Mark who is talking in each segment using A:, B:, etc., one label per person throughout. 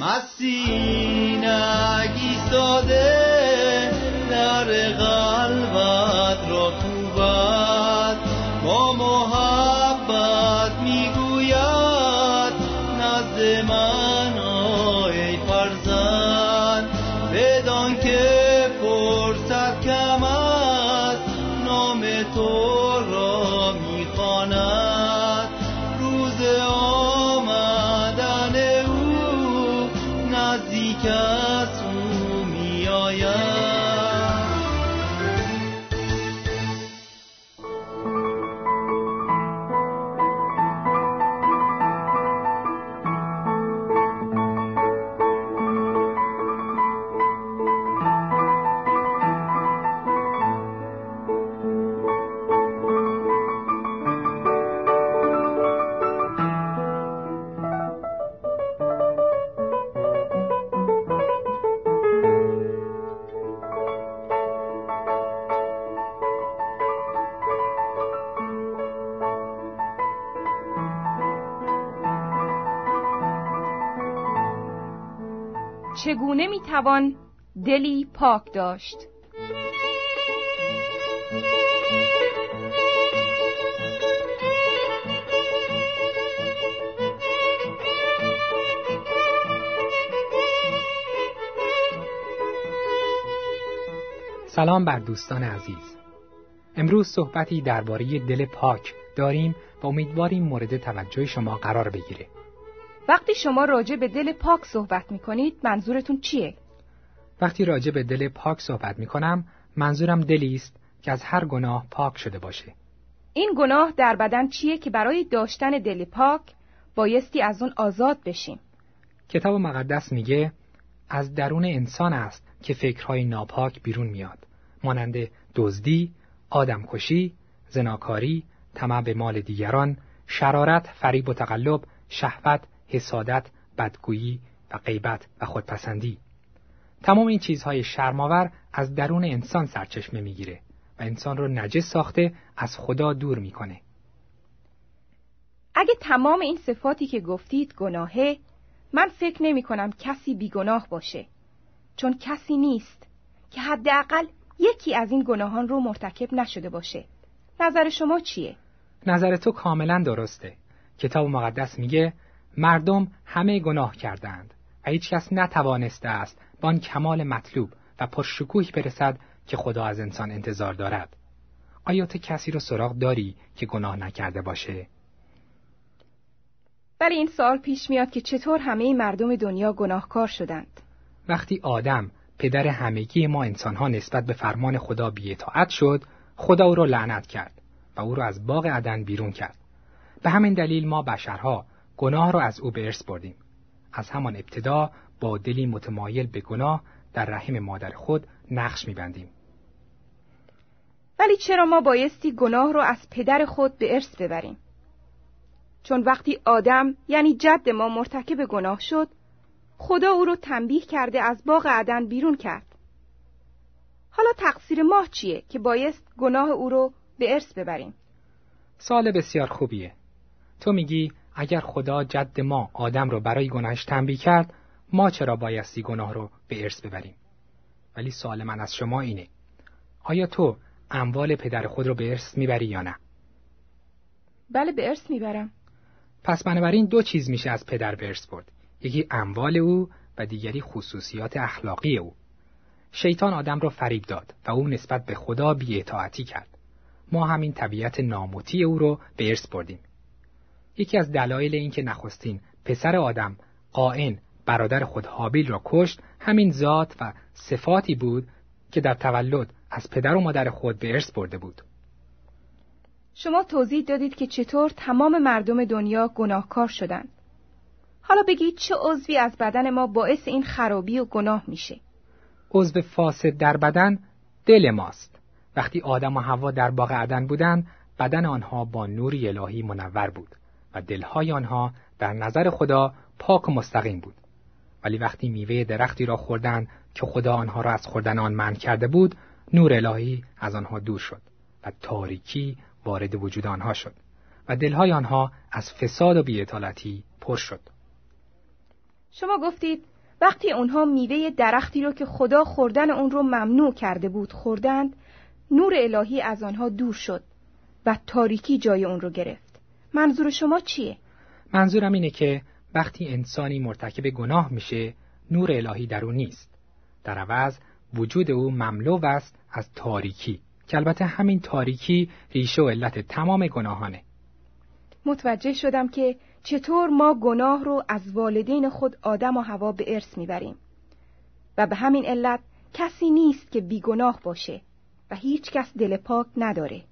A: مسیح ایستاده در
B: چگونه می‌توان دلی پاک داشت؟
C: سلام بر دوستان عزیز امروز صحبتی درباره دل پاک داریم و امیدواریم مورد توجه شما قرار بگیره
B: وقتی شما راجع به دل پاک صحبت می کنید منظورتون چیه؟
C: وقتی راجع به دل پاک صحبت می کنم منظورم دلی است که از هر گناه پاک شده باشه.
B: این گناه در بدن چیه که برای داشتن دل پاک بایستی از اون آزاد بشیم؟
C: کتاب مقدس میگه از درون انسان است که فکرهای ناپاک بیرون میاد. مانند دزدی، آدمکشی، زناکاری، طمع به مال دیگران، شرارت، فریب و تقلب، شهوت، حسادت، بدگویی و غیبت و خودپسندی. تمام این چیزهای شرماور از درون انسان سرچشمه می‌گیره و انسان رو نجس ساخته از خدا دور می‌کنه.
B: اگه تمام این صفاتی که گفتید گناهه من فکر نمی کنم کسی بیگناه باشه چون کسی نیست که حداقل یکی از این گناهان رو مرتکب نشده باشه نظر شما چیه؟
C: نظر تو کاملا درسته. کتاب مقدس میگه مردم همه گناه کردند و هیچ کس نتوانسته است به آن کمال مطلوب و پرشکوهی برسد که خدا از انسان انتظار دارد. آیا تو کسی رو سراغ داری که گناه نکرده باشه؟
B: ولی این سوال پیش میاد که چطور همه مردم دنیا گناهکار شدند
C: وقتی آدم پدر همگی ما انسانها نسبت به فرمان خدا بیاطاعت شد خدا او را لعنت کرد و او را از باغ عدن بیرون کرد به همین دلیل ما بشرها گناه را از او به ارث بردیم. از همان ابتدا با دلی متمایل به گناه در رحم مادر خود نقش میبندیم.
B: ولی چرا ما بایستی گناه رو از پدر خود به ارث ببریم؟ چون وقتی آدم یعنی جد ما مرتکب گناه شد خدا او رو تنبیه کرده از باغ عدن بیرون کرد. حالا تقصیر ما چیه که بایست گناه او رو به ارث ببریم؟
C: سال بسیار خوبیه. تو میگی اگر خدا جد ما آدم رو برای گناهش تنبیه کرد ما چرا بایستی گناه رو به ارث ببریم؟ ولی سوال من از شما اینه. آیا تو اموال پدر خود رو به ارث می‌بری یا نه؟
B: بله به ارث می‌برم.
C: پس بنابراین دو چیز میشه از پدر به ارث برد. یکی اموال او و دیگری خصوصیات اخلاقی او. شیطان آدم را فریب داد و او نسبت به خدا بیاطاعتی کرد. ما همین طبیعت ناموتی او رو به ارث بردیم. یکی از دلایل اینکه نخستین پسر آدم قائن برادر خود حابیل را کشت همین ذات و صفاتی بود که در تولد از پدر و مادر خود به ارث برده بود.
B: شما توضیح دادید که چطور تمام مردم دنیا گناهکار شدند. حالا بگید چه عضوی از بدن ما باعث این خرابی و گناه میشه.
C: عضو فاسد در بدن دل ماست. وقتی آدم و حوا در باغ عدن بودند بدن آنها با نوری الهی منور بود. و دلهای آنها در نظر خدا پاک و مستقیم بود. ولی وقتی میوه درختی را خوردند که خدا آنها را از خوردن آن منع کرده بود نور الهی از آنها دور شد و تاریکی وارد وجود آنها شد و دلهای آنها از فساد و بیعتالتی پر شد.
B: شما گفتید وقتی اونها میوه درختی رو که خدا خوردن اون رو ممنوع کرده بود خوردند نور الهی از آنها دور شد و تاریکی جای اون رو گرفت. منظور شما چیه؟
C: منظورم اینه که وقتی انسانی مرتکب گناه میشه نور الهی در او نیست. در عوض وجود او مملو است از تاریکی که البته همین تاریکی ریشه و علت تمام گناهانه.
B: متوجه شدم که چطور ما گناه رو از والدین خود آدم و هوا به ارث می‌بریم. و به همین علت کسی نیست که بیگناه باشه و هیچ کس دل پاک نداره.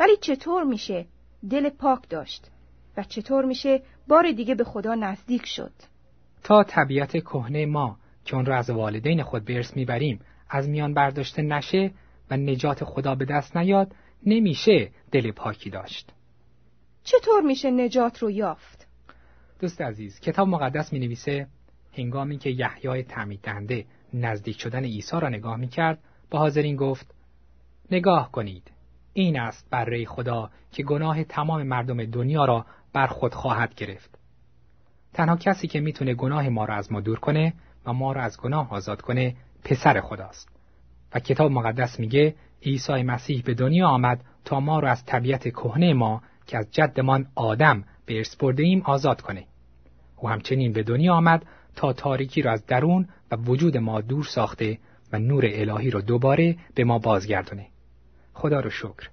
B: ولی چطور میشه دل پاک داشت و چطور میشه بار دیگه به خدا نزدیک شد.
C: تا طبیعت کهنه ما که اون رو از والدین خود به ارث می‌بریم از میان برداشته نشه و نجات خدا به دست نیاد نمیشه دل پاکی داشت.
B: چطور میشه نجات رو یافت؟
C: دوست عزیز کتاب مقدس می نویسه هنگامی که یحیای تعمید دهنده نزدیک شدن عیسی را نگاه می کرد با حاضرین گفت نگاه کنید. این است بر خدا که گناه تمام مردم دنیا را بر خود خواهد گرفت تنها کسی که می‌تونه گناه ما را از ما دور کنه و ما را از گناه آزاد کنه پسر خداست و کتاب مقدس میگه عیسی مسیح به دنیا آمد تا ما را از طبیعت کهنه ما که از جدمان آدم به ارث برده ایم آزاد کنه. او همچنین به دنیا آمد تا تاریکی را از درون و وجود ما دور ساخته و نور الهی را دوباره به ما بازگردونه. خدا رو شکر.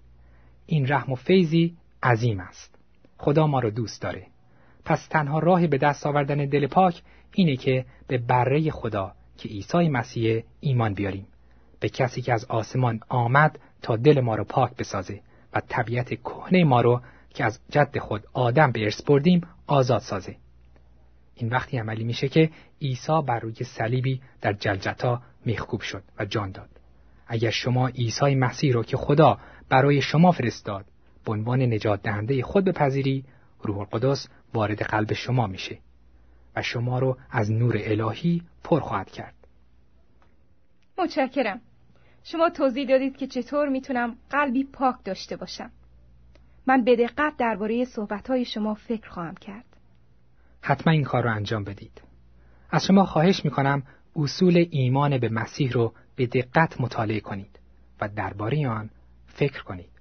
C: این رحم و فیضی عظیم است. خدا ما رو دوست داره. پس تنها راه به دست آوردن دل پاک اینه که به بره خدا که عیسی مسیح ایمان بیاریم. به کسی که از آسمان آمد تا دل ما رو پاک بسازه و طبیعت کهنه ما رو که از جد خود آدم به ارث بردیم آزاد سازه این وقتی عملی میشه که عیسی بر روی صلیبی در جلجتا میخکوب شد و جان داد اگر شما عیسی مسیح رو که خدا برای شما فرستاد به عنوان نجات دهنده خود بپذیری روح القدس وارد قلب شما میشه و شما رو از نور الهی پر خواهد کرد
B: متشکرم شما توضیح دادید که چطور می‌تونم قلبی پاک داشته باشم من به دقت درباره صحبتهای شما فکر خواهم کرد.
C: حتما این کار رو انجام بدید. از شما خواهش می‌کنم اصول ایمان به مسیح رو به دقت مطالعه کنید و درباره آن فکر کنید.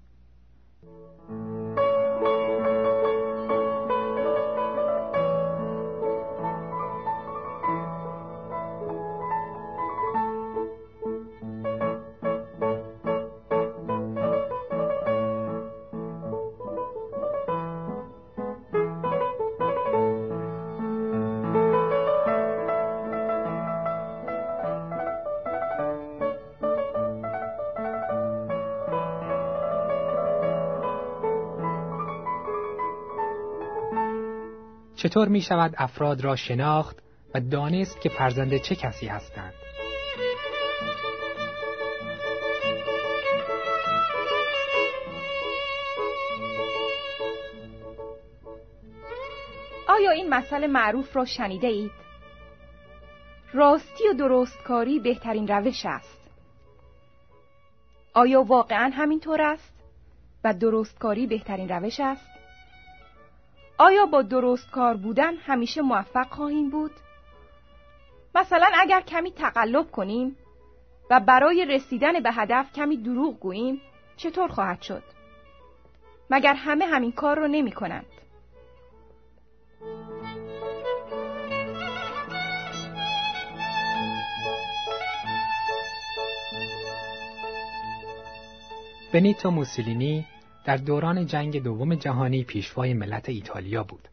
C: چطور می شود افراد را شناخت و دانست که فرزند چه کسی هستند؟
B: آیا این مسئله معروف را شنیده اید؟ راستی و درستکاری بهترین روش است. آیا واقعا همینطور است؟ و درستکاری بهترین روش است؟ آیا با درستکار بودن همیشه موفق خواهیم بود؟ مثلا اگر کمی تقلب کنیم و برای رسیدن به هدف کمی دروغ گوییم چطور خواهد شد؟ مگر همه همین کار رو نمی کنند؟
C: بنیتو موسولینی در دوران جنگ دوم جهانی پیشوای ملت ایتالیا بود.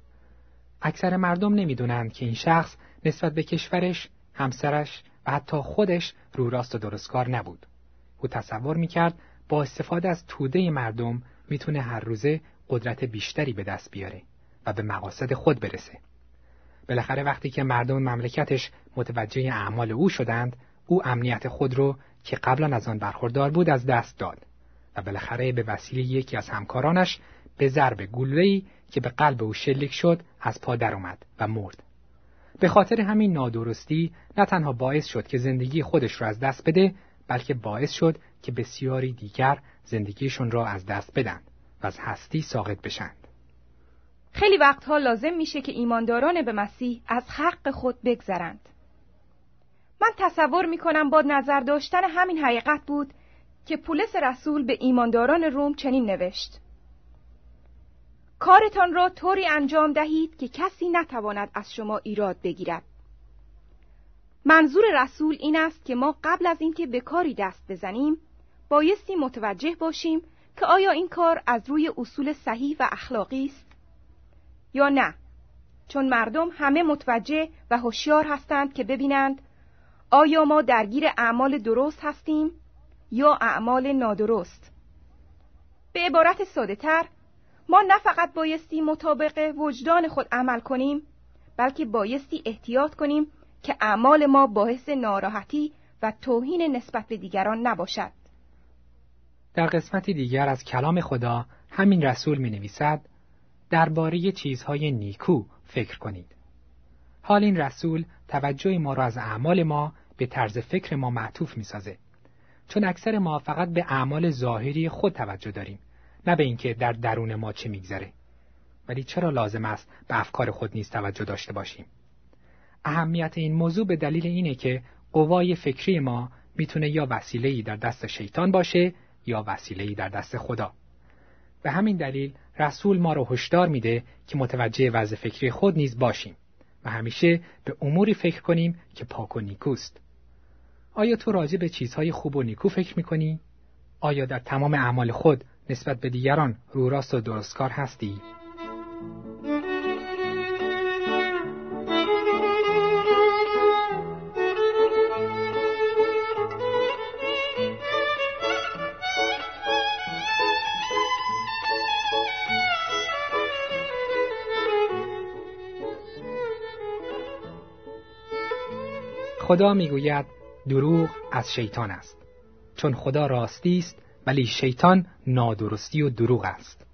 C: اکثر مردم نمی‌دونند که این شخص نسبت به کشورش، همسرش و حتی خودش رو راست و درستکار نبود. او تصور می‌کرد با استفاده از توده مردم می‌تونه هر روزه قدرت بیشتری به دست بیاره و به مقاصد خود برسه. بالاخره وقتی که مردم مملکتش متوجه اعمال او شدند، او امنیت خود رو که قبلا از آن برخوردار بود از دست داد و بالاخره به وسیله یکی از همکارانش به ضرب گله‌ای که به قلب او شلیک شد از پا درآمد و مرد. به خاطر همین نادرستی نه تنها باعث شد که زندگی خودش را از دست بده بلکه باعث شد که بسیاری دیگر زندگیشون را از دست بدن و از هستی ساقط بشند.
B: خیلی وقتها لازم میشه که ایمانداران به مسیح از حق خود بگذرند. من تصور می‌کنم با نظر داشتن همین حقیقت بود که پولس رسول به ایمانداران روم چنین نوشت. کارتان را طوری انجام دهید که کسی نتواند از شما ایراد بگیرد. منظور رسول این است که ما قبل از اینکه به کاری دست بزنیم بایستی متوجه باشیم که آیا این کار از روی اصول صحیح و اخلاقی است یا نه چون مردم همه متوجه و هوشیار هستند که ببینند آیا ما درگیر اعمال درست هستیم یا اعمال نادرست به عبارت ساده تر ما نه فقط بایستی مطابق وجدان خود عمل کنیم بلکه بایستی احتیاط کنیم که اعمال ما باعث ناراحتی و توهین نسبت به دیگران نباشد
C: در قسمتی دیگر از کلام خدا همین رسول می نویسد درباره چیزهای نیکو فکر کنید. حال این رسول توجه ما را از اعمال ما به طرز فکر ما معطوف می سازه. چون اکثر ما فقط به اعمال ظاهری خود توجه داریم نه به اینکه در درون ما چه میگذره. ولی چرا لازم است به افکار خود نیز توجه داشته باشیم؟ اهمیت این موضوع به دلیل اینه که قوای فکری ما می‌تونه یا وسیله‌ای در دست شیطان باشه یا وسیله‌ای در دست خدا. به همین دلیل رسول ما رو هشدار میده که متوجه وضع فکری خود نیز باشیم و همیشه به اموری فکر کنیم که پاک و نیکوست. آیا تو راجع به چیزهای خوب و نیکو فکر می‌کنی؟ آیا در تمام اعمال خود نسبت به دیگران رو راست و درستکار هستی؟ خدا می‌گوید دروغ از شیطان است. چون خدا راستی است ولی شیطان نادرستی و دروغ است.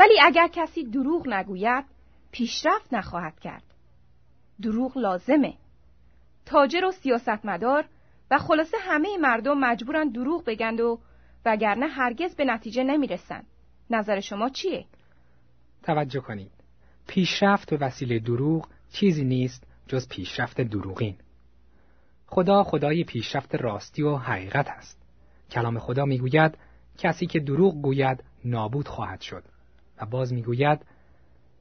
B: ولی اگر کسی دروغ نگوید پیشرفت نخواهد کرد. دروغ لازمه. تاجر و سیاستمدار و خلاصه همه مردم مجبورن دروغ بگند و وگرنه هرگز به نتیجه نمی‌رسن. نظر شما چیه؟
C: توجه کنید. پیشرفت به وسیله دروغ چیزی نیست جز پیشرفت دروغین. خدا خدای پیشرفت راستی و حقیقت است. کلام خدا می‌گوید کسی که دروغ گوید نابود خواهد شد. و باز می‌گوید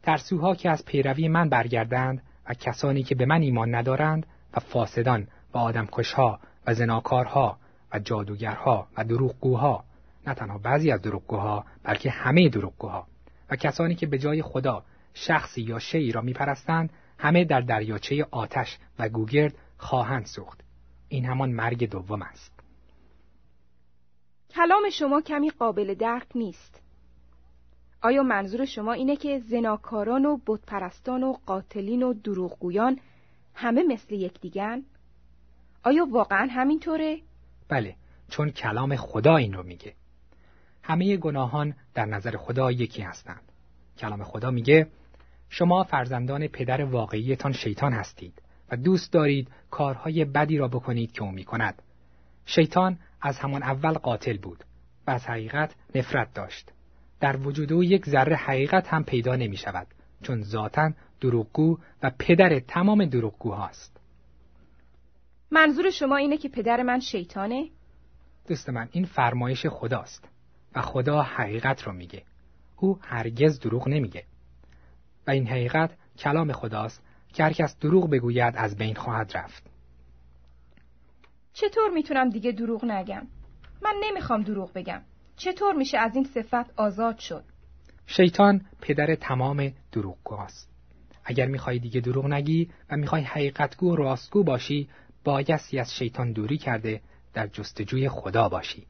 C: ترسوها که از پیروی من برگردند و کسانی که به من ایمان ندارند و فاسدان و آدمکشها و زناکارها و جادوگرها و دروغگوها نه تنها بعضی از دروغگوها بلکه همه دروغگوها و کسانی که به جای خدا شخصی یا شیعی را میپرستند همه در دریاچه آتش و گوگرد خواهند سوخت. این همان مرگ دوم است.
B: کلام شما کمی قابل درک نیست. آیا منظور شما اینه که زناکاران و بتپرستان و قاتلین و دروغگویان همه مثل یکدیگن؟ آیا واقعا همینطوره؟
C: بله چون کلام خدا این رو میگه. همه گناهان در نظر خدا یکی هستند. کلام خدا میگه شما فرزندان پدر واقعیتان شیطان هستید. و دوست دارید کارهای بدی را بکنید که او می کند. شیطان از همان اول قاتل بود و از حقیقت نفرت داشت. در وجود او یک ذره حقیقت هم پیدا نمی شود چون ذاتا دروغگو و پدر تمام دروغگوهاست.
B: منظور شما اینه که پدر من شیطانه؟
C: دوست من این فرمایش خداست و خدا حقیقت رو میگه. او هرگز دروغ نمیگه. و این حقیقت کلام خداست که هر کس دروغ بگوید از بین خواهد رفت.
B: چطور می‌تونم دیگه دروغ نگم؟ من نمی‌خوام دروغ بگم. چطور میشه از این صفت آزاد شد؟
C: شیطان پدر تمام دروغگوهاست. اگر می‌خوای دیگه دروغ نگی و می‌خوای حقیقتگو و راستگو باشی بایستی از شیطان دوری کرده در جستجوی خدا باشی.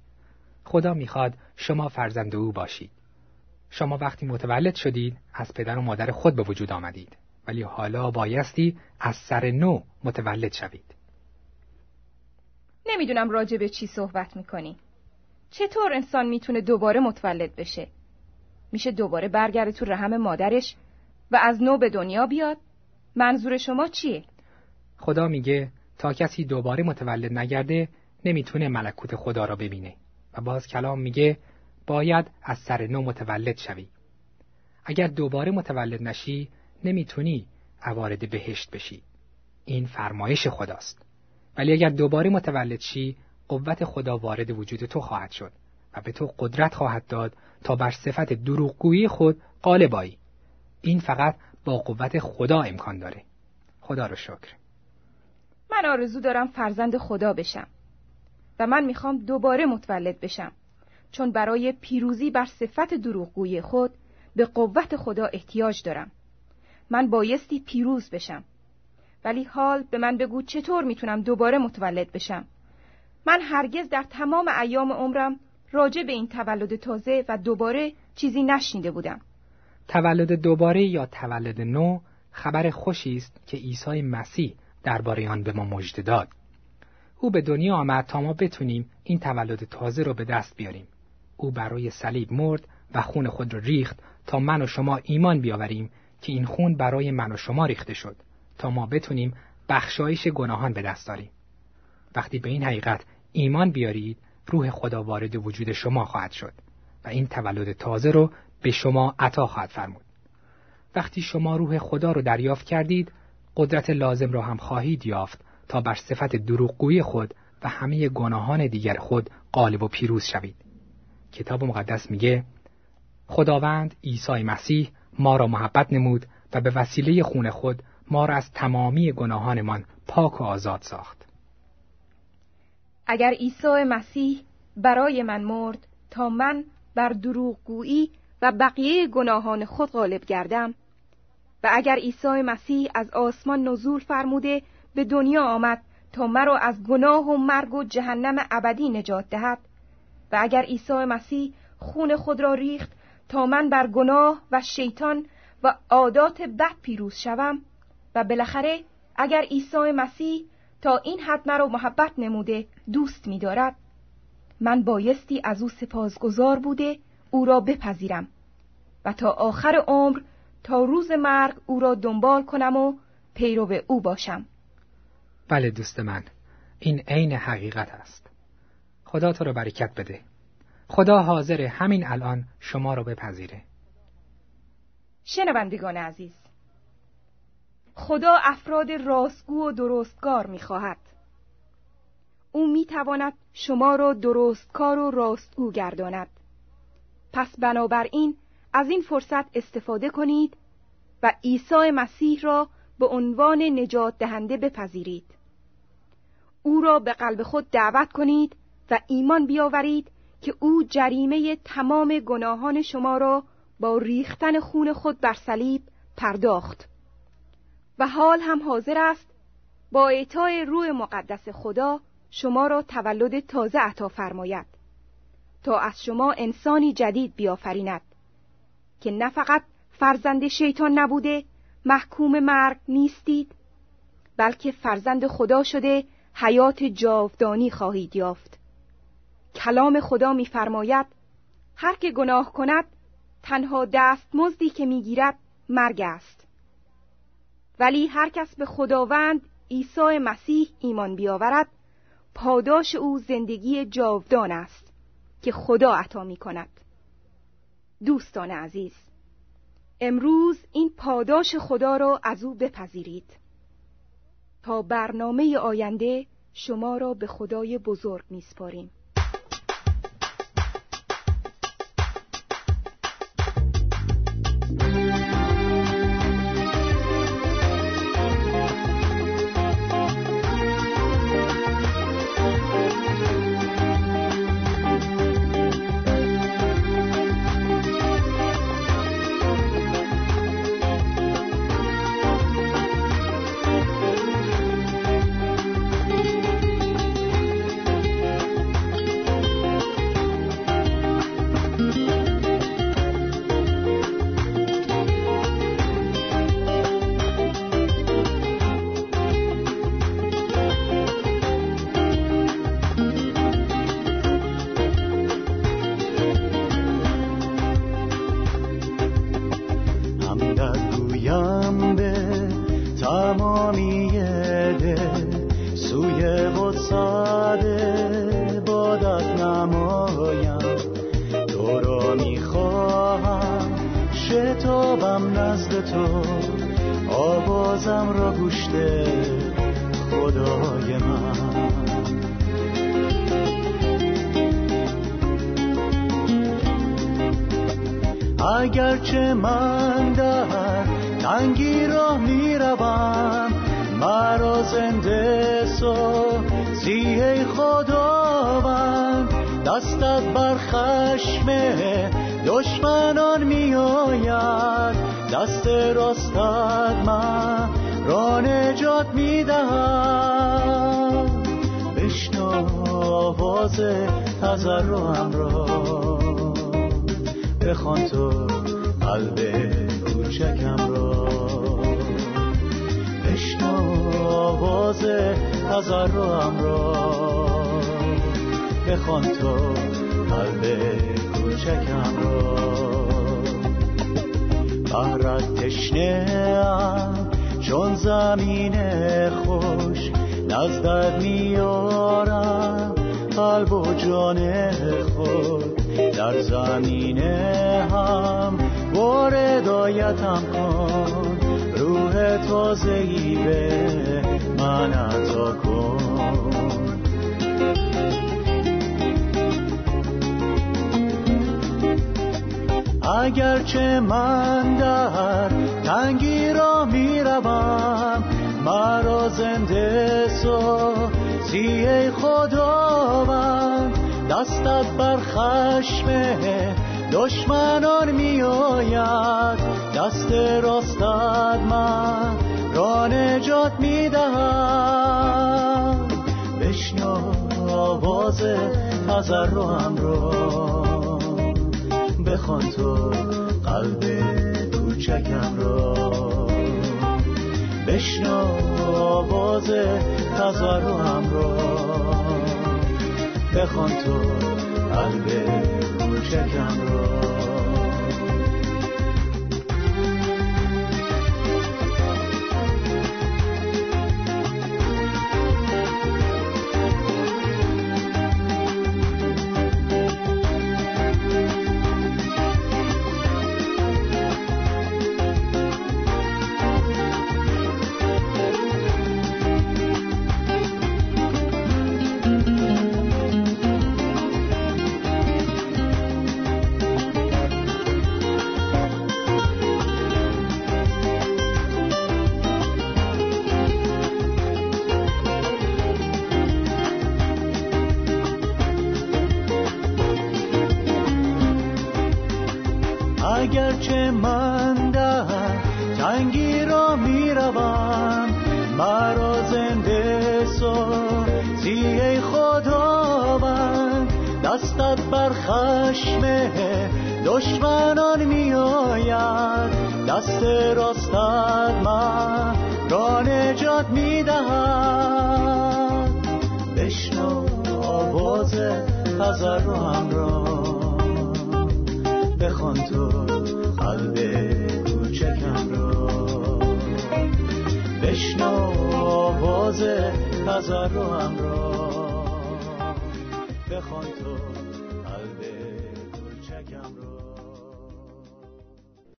C: خدا می‌خواد شما فرزند او باشید. شما وقتی متولد شدید از پدر و مادر خود به وجود آمدید ولی حالا بایستی از سر نو متولد شوید.
B: نمی‌دونم راجع به چی صحبت می‌کنی. چطور انسان می‌تونه دوباره متولد بشه؟ میشه دوباره برگرده تو رحم مادرش و از نو به دنیا بیاد؟ منظور شما چیه؟
C: خدا میگه تا کسی دوباره متولد نگرده نمی‌تونه ملکوت خدا را ببینه و باز کلام میگه باید از سر نو متولد شوی. اگر دوباره متولد نشی نمی‌تونی عوارد بهشت بشی. این فرمایش خداست. ولی اگر دوباره متولد شی قوت خدا وارد وجود تو خواهد شد و به تو قدرت خواهد داد تا بر صفت دروغگویی خود غالب این فقط با قوت خدا امکان داره. خدا رو شکر.
B: من آرزو دارم فرزند خدا بشم و من می‌خوام دوباره متولد بشم چون برای پیروزی بر صفت دروغگویی خود به قوت خدا احتیاج دارم. من بایستی پیروز بشم. ولی حال به من بگو چطور می‌تونم دوباره متولد بشم. من هرگز در تمام ایام عمرم راجع به این تولد تازه و دوباره چیزی نشنیده بودم.
C: تولد دوباره یا تولد نو خبر خوشی است که عیسی مسیح درباره آن به ما مژده داد. او به دنیا آمد تا ما بتونیم این تولد تازه را به دست بیاریم. او برای صلیب مرد و خون خود را ریخت تا من و شما ایمان بیاوریم که این خون برای من و شما ریخته شد تا ما بتونیم بخشایش گناهان به دست داریم. وقتی به این حقیقت ایمان بیارید روح خدا وارد وجود شما خواهد شد و این تولد تازه رو به شما عطا خواهد فرمود. وقتی شما روح خدا رو دریافت کردید قدرت لازم را هم خواهید یافت تا بر صفت دروغگویی خود و همه گناهان دیگر خود غالب و پیروز شوید. کتاب مقدس میگه خداوند عیسی مسیح ما را محبت نمود و به وسیله خون خود ما را از تمامی گناهانمان پاک و آزاد ساخت.
B: اگر عیسی مسیح برای من مرد تا من بر دروغگویی و بقیه گناهان خود غالب گردم و اگر عیسی مسیح از آسمان نزول فرموده به دنیا آمد تا مرا از گناه و مرگ و جهنم ابدی نجات دهد و اگر عیسی مسیح خون خود را ریخت تا من بر گناه و شیطان و عادات بد پیروز شوم و بالاخره اگر عیسی مسیح تا این حد مرا محبت نموده دوست می‌دارد من بایستی از او سپاسگزار بوده او را بپذیرم و تا آخر عمر تا روز مرگ او را دنبال کنم و پیرو او باشم.
C: بله دوست من این عین حقیقت است. خدا تو را برکت بده. خدا حاضر همین الان شما را بپذیره.
B: شنوندگان عزیز خدا افراد راستگو و درستگار می‌خواهد. او می‌تواند شما را درستکار و راستگو گرداند. پس بنابراین از این فرصت استفاده کنید و عیسی مسیح را به عنوان نجات دهنده بپذیرید. او را به قلب خود دعوت کنید و ایمان بیاورید که او جریمه تمام گناهان شما را با ریختن خون خود بر صلیب پرداخت. و حال هم حاضر است با اعطای روح مقدس خدا شما را تولد تازه عطا فرماید تا از شما انسانی جدید بیافریند که نه فقط فرزند شیطان نبوده محکوم مرگ نیستید بلکه فرزند خدا شده حیات جاودانی خواهید یافت. کلام خدا میفرماید هر که گناه کند تنها دست مزدی که می‌گیرد مرگ است. ولی هر کس به خداوند عیسی مسیح ایمان بیاورد پاداش او زندگی جاودان است که خدا عطا می کند دوستان عزیز امروز این پاداش خدا را از او بپذیرید. تا برنامه آینده شما را به خدای بزرگ میسپاریم.
A: ای خداوند. دستت بر خشم دشمنان میآید. دست راستت من را نجات می‌دهم بشنو آواز تضرعم را. بخوان تو قلب کوچکم را. بشنو آواز تضرعم را بخوان تو قلب کوچکم را بهرت تشنه چون زمین خوش نزدت میارم. قلب و جان خود در زمین هم واردایتم کن. روح تازهی به من اگرچه من در تنگی را می‌روم مرا زنده سو ای خداوند. دستت بر خشم دشمنان می آید دست راستت من را نجات می دهم بشنو آواز تضرعم را. بخوان تو قلب کوچکم را. بشنو آواز تضرعم را. بخوان تو قلب کوچکم را. اگرچه من در تنگی را می‌روم مرا زنده سازی ای خداوند دستت بر خشم دشمنان میآید. دست راستت من را نجات می‌دهد. بشنو آواز کوچکم را. آواز تزر رو همراه بخوان تو